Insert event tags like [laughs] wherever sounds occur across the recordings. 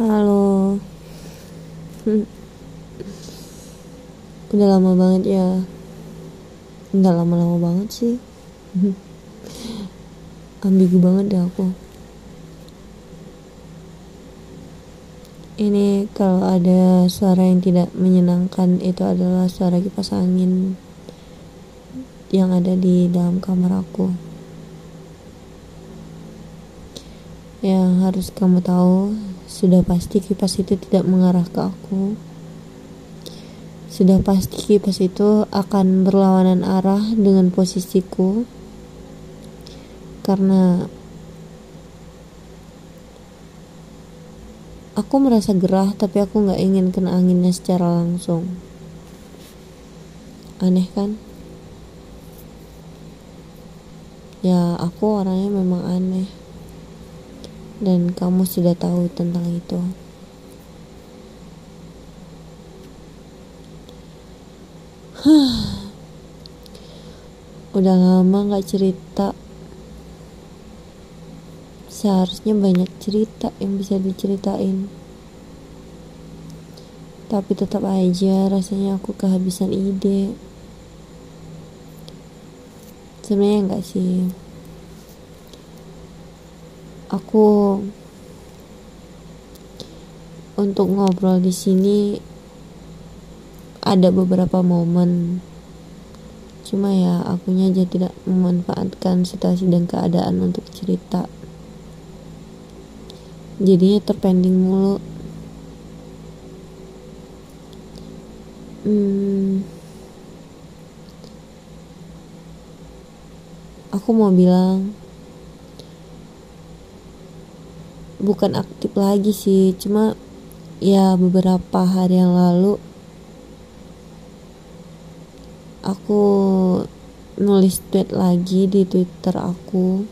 Halo. Hmm. Udah lama banget ya. Enggak lama-lama banget sih. Ambigu banget deh aku. Ini kalau ada suara yang tidak menyenangkan itu adalah suara kipas angin yang ada di dalam kamar aku. Yang harus kamu tahu, sudah pasti kipas itu tidak mengarah ke aku. Sudah pasti kipas itu akan berlawanan arah dengan posisiku. Karena aku merasa gerah tapi aku nggak ingin kena anginnya secara langsung. Aneh kan? Ya, aku orangnya memang aneh dan kamu sudah tahu tentang itu. [sighs] Udah lama gak cerita. Seharusnya banyak cerita yang bisa diceritain. Tapi tetap aja rasanya aku kehabisan ide. Sebenarnya enggak sih aku untuk ngobrol di sini ada beberapa momen. Cuma ya akunya aja tidak memanfaatkan situasi dan keadaan untuk cerita. Jadinya terpending mulu. Hmm, aku mau bilang bukan aktif lagi sih. Cuma ya beberapa hari yang lalu aku nulis tweet lagi di twitter aku.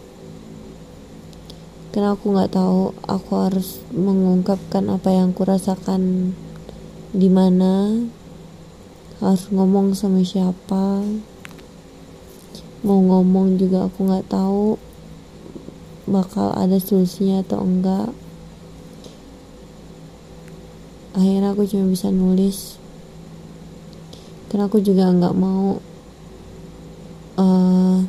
Karena aku nggak tahu aku harus mengungkapkan apa yang kurasakan di mana. Harus ngomong sama siapa. Mau ngomong juga aku nggak tahu bakal ada solusinya atau enggak. Akhirnya aku cuma bisa nulis. Karena aku juga nggak mau uh,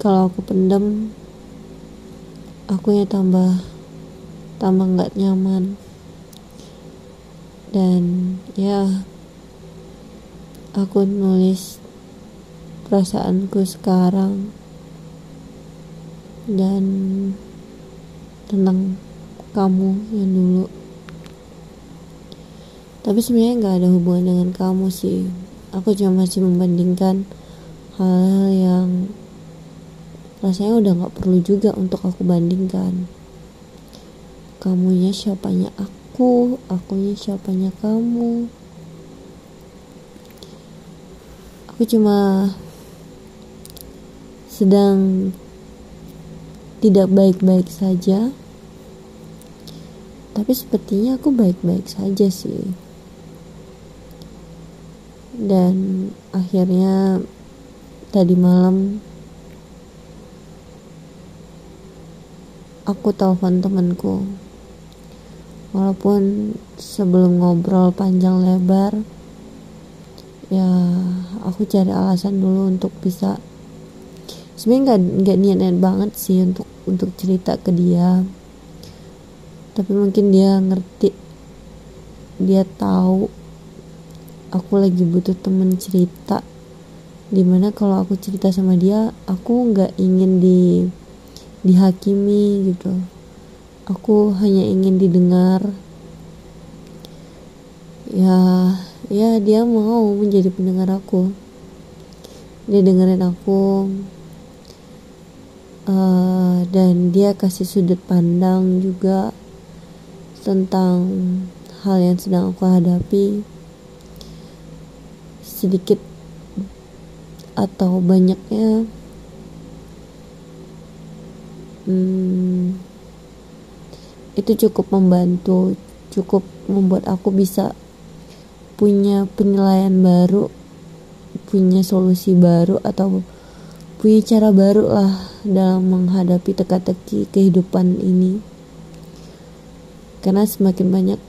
kalau aku pendem aku ya tambah tambah nggak nyaman. Dan ya aku nulis perasaanku sekarang dan tentang kamu yang dulu. Tapi sebenarnya nggak ada hubungan dengan kamu sih. Aku cuma masih membandingkan hal-hal yang rasanya udah nggak perlu juga untuk aku bandingkan. Kamunya siapanya aku akunya siapanya kamu. Aku cuma sedang tidak baik-baik saja. Tapi sepertinya aku baik-baik saja sih. Dan akhirnya tadi malam aku telepon temanku. Walaupun sebelum ngobrol panjang lebar ya aku cari alasan dulu untuk bisa sebenarnya nggak nggak niat niat banget sih untuk untuk cerita ke dia. Tapi mungkin dia ngerti dia tahu aku lagi butuh temen cerita. Di mana kalau aku cerita sama dia aku nggak ingin di dihakimi gitu. Aku hanya ingin didengar. Ya ya dia mau menjadi pendengar aku. Dia dengerin aku uh, dan dia kasih sudut pandang juga tentang hal yang sedang aku hadapi. Sedikit atau banyaknya. Hmm, itu cukup membantu cukup membuat aku bisa punya penilaian baru punya solusi baru atau punya cara baru lah dalam menghadapi teka-teki kehidupan ini. Karena semakin banyak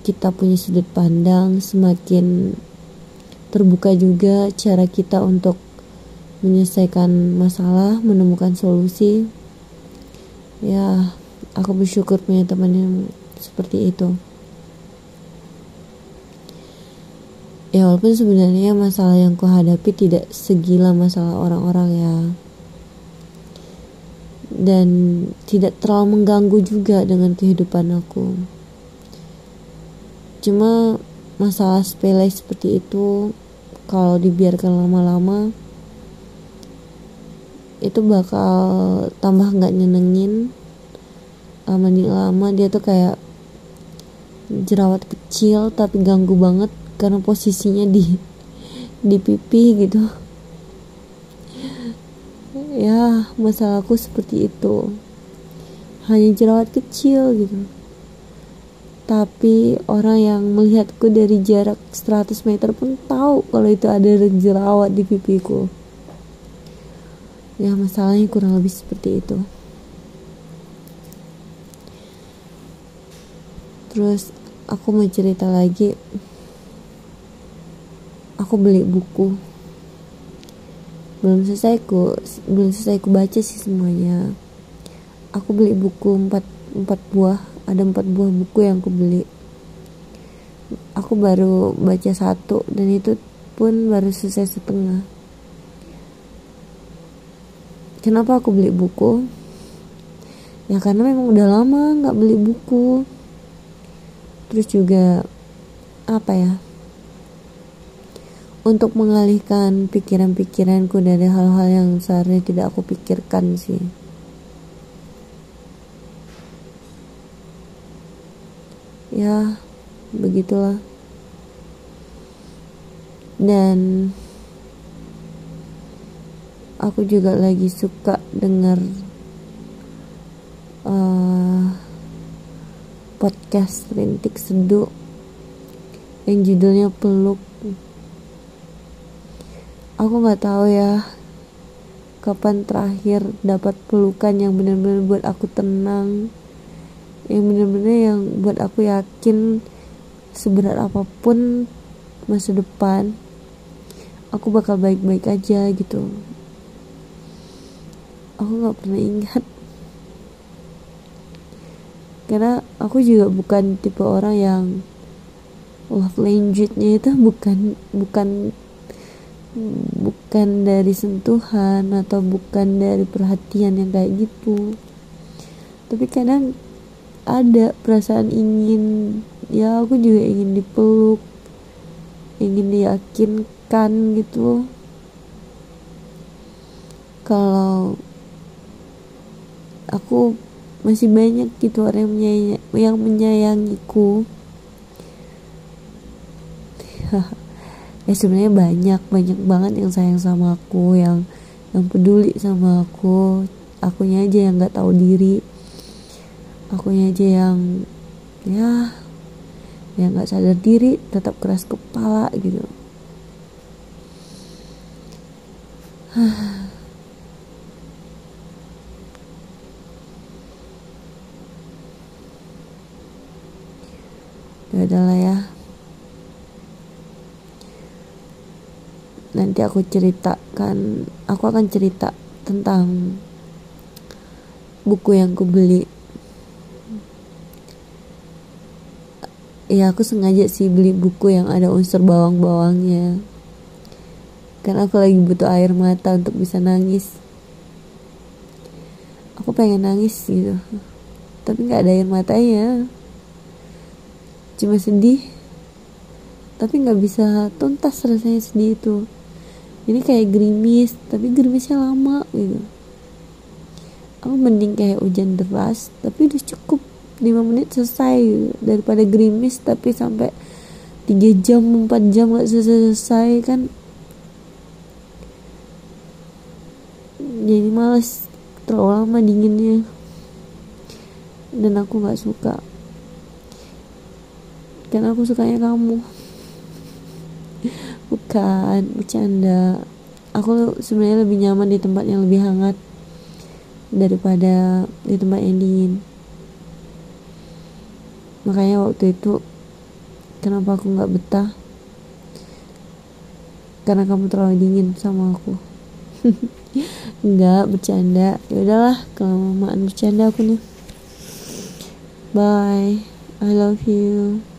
kita punya sudut pandang semakin terbuka juga cara kita untuk menyelesaikan masalah menemukan solusi. Ya aku bersyukur punya teman yang seperti itu ya walaupun sebenarnya masalah yang kuhadapi tidak segila masalah orang-orang ya. Dan tidak terlalu mengganggu juga dengan kehidupan aku. Cuma masalah sepele seperti itu kalau dibiarkan lama-lama itu bakal tambah nggak nyenengin. Lama-lama dia tuh kayak jerawat kecil tapi ganggu banget karena posisinya di di pipi gitu. Ya masalahku seperti itu. Hanya jerawat kecil gitu. Tapi orang yang melihatku dari jarak 100 meter pun tahu kalau itu ada jerawat di pipiku. Ya masalahnya kurang lebih seperti itu. Terus aku mau cerita lagi aku beli buku. Belum selesai ku belum selesai ku baca sih semuanya. Aku beli buku empat empat buah ada empat buah buku yang aku beli. Aku baru baca satu dan itu pun baru selesai setengah. Kenapa aku beli buku? Ya karena memang udah lama nggak beli buku. Terus juga apa ya untuk mengalihkan pikiran-pikiranku dari hal-hal yang seharusnya tidak aku pikirkan sih. Ya, begitulah. Dan aku juga lagi suka dengar uh, podcast rintik seduh yang judulnya peluk aku nggak tahu ya kapan terakhir dapat pelukan yang benar-benar buat aku tenang yang benar-benar yang buat aku yakin seberat apa pun masa depan aku bakal baik-baik aja gitu. Aku nggak pernah ingat. Karena aku juga bukan tipe orang yang love language-nya itu bukan bukan bukan dari sentuhan atau bukan dari perhatian yang kayak gitu. Tapi kadang ada perasaan ingin ya aku juga ingin dipeluk ingin diyakinkan gitu. Kalau aku masih banyak gitu orang yang, menyayang, yang menyayangiku [laughs] ya sebenarnya banyak banyak banget yang sayang sama aku yang yang peduli sama aku. Akunya aja yang nggak tahu diri. Akunya aja yang ya yang nggak sadar diri tetap keras kepala gitu. [sighs] Ya udahlah ya nanti aku ceritakan aku akan cerita tentang buku yang aku beli. Ya aku sengaja sih beli buku yang ada unsur bawang-bawangnya. Karena aku lagi butuh air mata untuk bisa nangis. Aku pengen nangis gitu. Tapi nggak ada air matanya. Cuma sedih. Tapi nggak bisa tuntas rasanya sedih itu ini kayak gerimis tapi gerimisnya lama gitu. Aku mending kayak hujan deras tapi udah cukup 5 menit selesai gitu. daripada gerimis tapi sampai 3 jam 4 jam gak selesai, selesai kan. Jadi males terlalu lama dinginnya. Dan aku gak suka. Karena aku sukanya kamu bukan bercanda. Aku sebenarnya lebih nyaman di tempat yang lebih hangat daripada di tempat yang dingin. Makanya waktu itu kenapa aku nggak betah? Karena kamu terlalu dingin sama aku. [laughs] Nggak bercanda. Ya udahlah kalau mamaan bercanda aku nih. Bye. I love you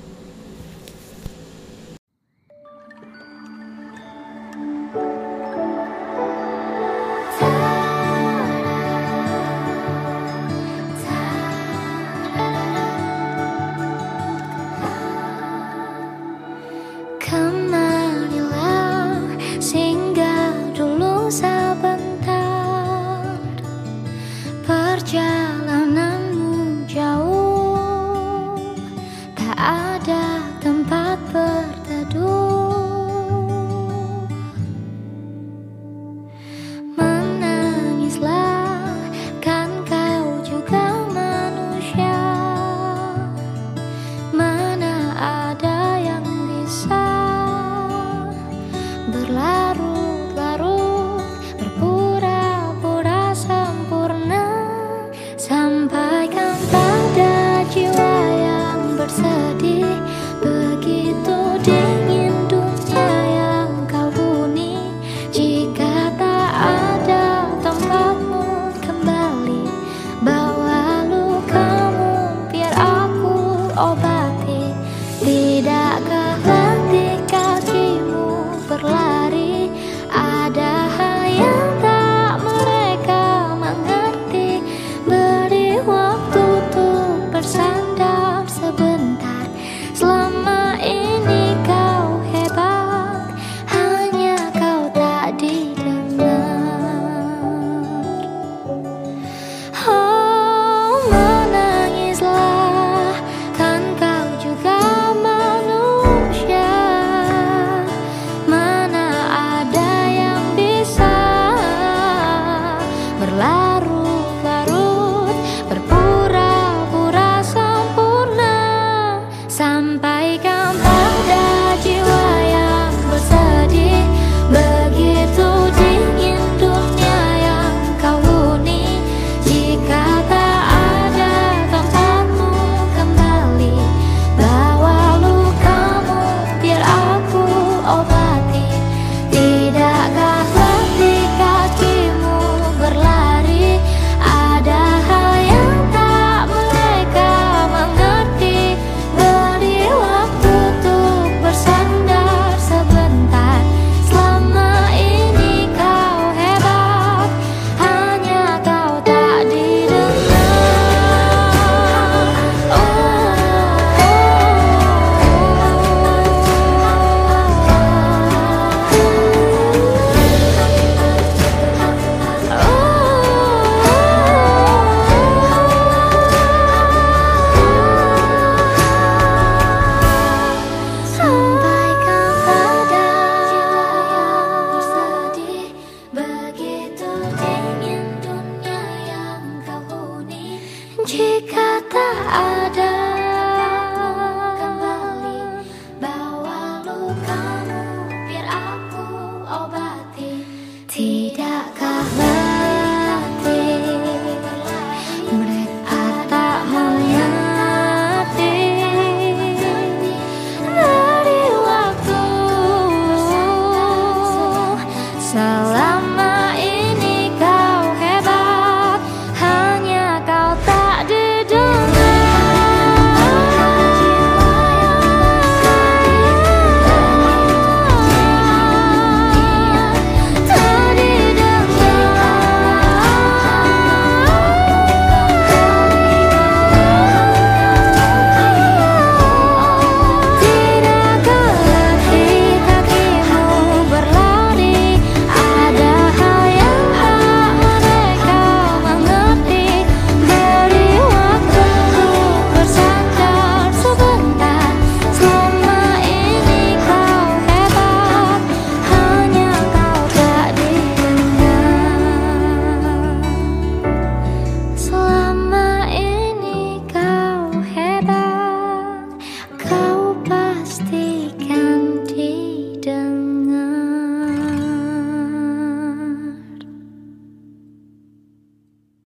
come.